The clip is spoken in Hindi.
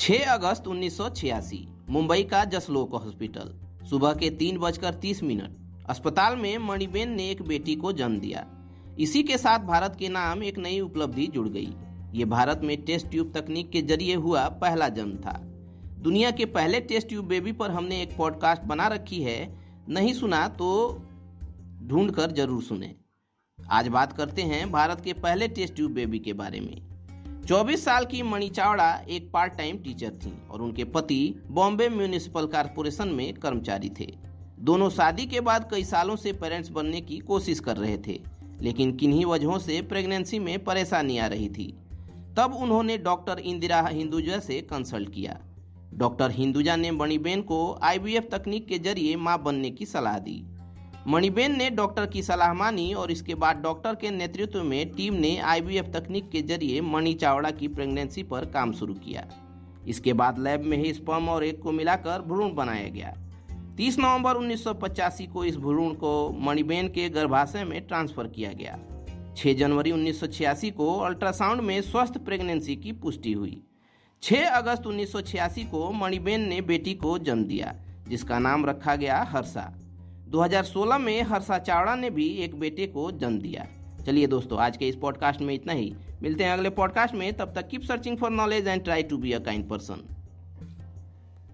6 अगस्त 1986 मुंबई का जसलोक हॉस्पिटल। सुबह के तीन बजकर तीस मिनट। अस्पताल में मणिबेन ने एक बेटी को जन्म दिया। इसी के साथ भारत के नाम एक नई उपलब्धि जुड़ गई। ये भारत में टेस्ट ट्यूब तकनीक के ज़रिए हुआ पहला जन्म था। दुनिया के पहले टेस्ट ट्यूब बेबी पर हमने एक पॉडकास्ट बना रखी है। नहीं सुना तो ढूंढ कर ज़रूर सुने। आज बात करते हैं भारत के पहले टेस्ट ट्यूब बेबी के बारे में। 24 साल की मणि चावड़ा एक पार्ट टाइम टीचर थीं और उनके पति बॉम्बे म्यूनिसिपल कारपोरेशन में कर्मचारी थे। दोनों शादी के बाद कई सालों से पेरेंट्स बनने की कोशिश कर रहे थे, लेकिन किन्हीं वजहों से प्रेगनेंसी में परेशानी आ रही थी। तब उन्होंने डॉक्टर इंदिरा हिंदुजा से कंसल्ट किया। डॉक्टर हिंदुजा ने मणिबेन को आईवीएफ तकनीक के ज़रिए माँ बनने की सलाह दी। मणिबेन ने डॉक्टर की सलाह मानी और इसके बाद डॉक्टर के नेतृत्व में टीम ने आईवीएफ तकनीक के ज़रिए मणि चावड़ा की प्रेगनेंसी पर काम शुरू किया। इसके बाद लैब में ही स्पर्म और एक को मिलाकर भ्रूण बनाया गया। 30 नवंबर उन्नीस सौ पचासी को इस भ्रूण को मणिबेन के गर्भाशय में ट्रांसफ़र किया गया। 6 जनवरी 1986 को अल्ट्रासाउंड में स्वस्थ प्रेगनेंसी की पुष्टि हुई। 6 अगस्त 1986 को मणिबेन ने बेटी को जन्म दिया, जिसका नाम रखा गया हर्षा। 2016 में हर्षा चावड़ा ने भी एक बेटे को जन्म दिया। चलिए दोस्तों, आज के इस पॉडकास्ट में इतना ही। मिलते हैं अगले पॉडकास्ट में। तब तक keep searching for knowledge and try to be a kind person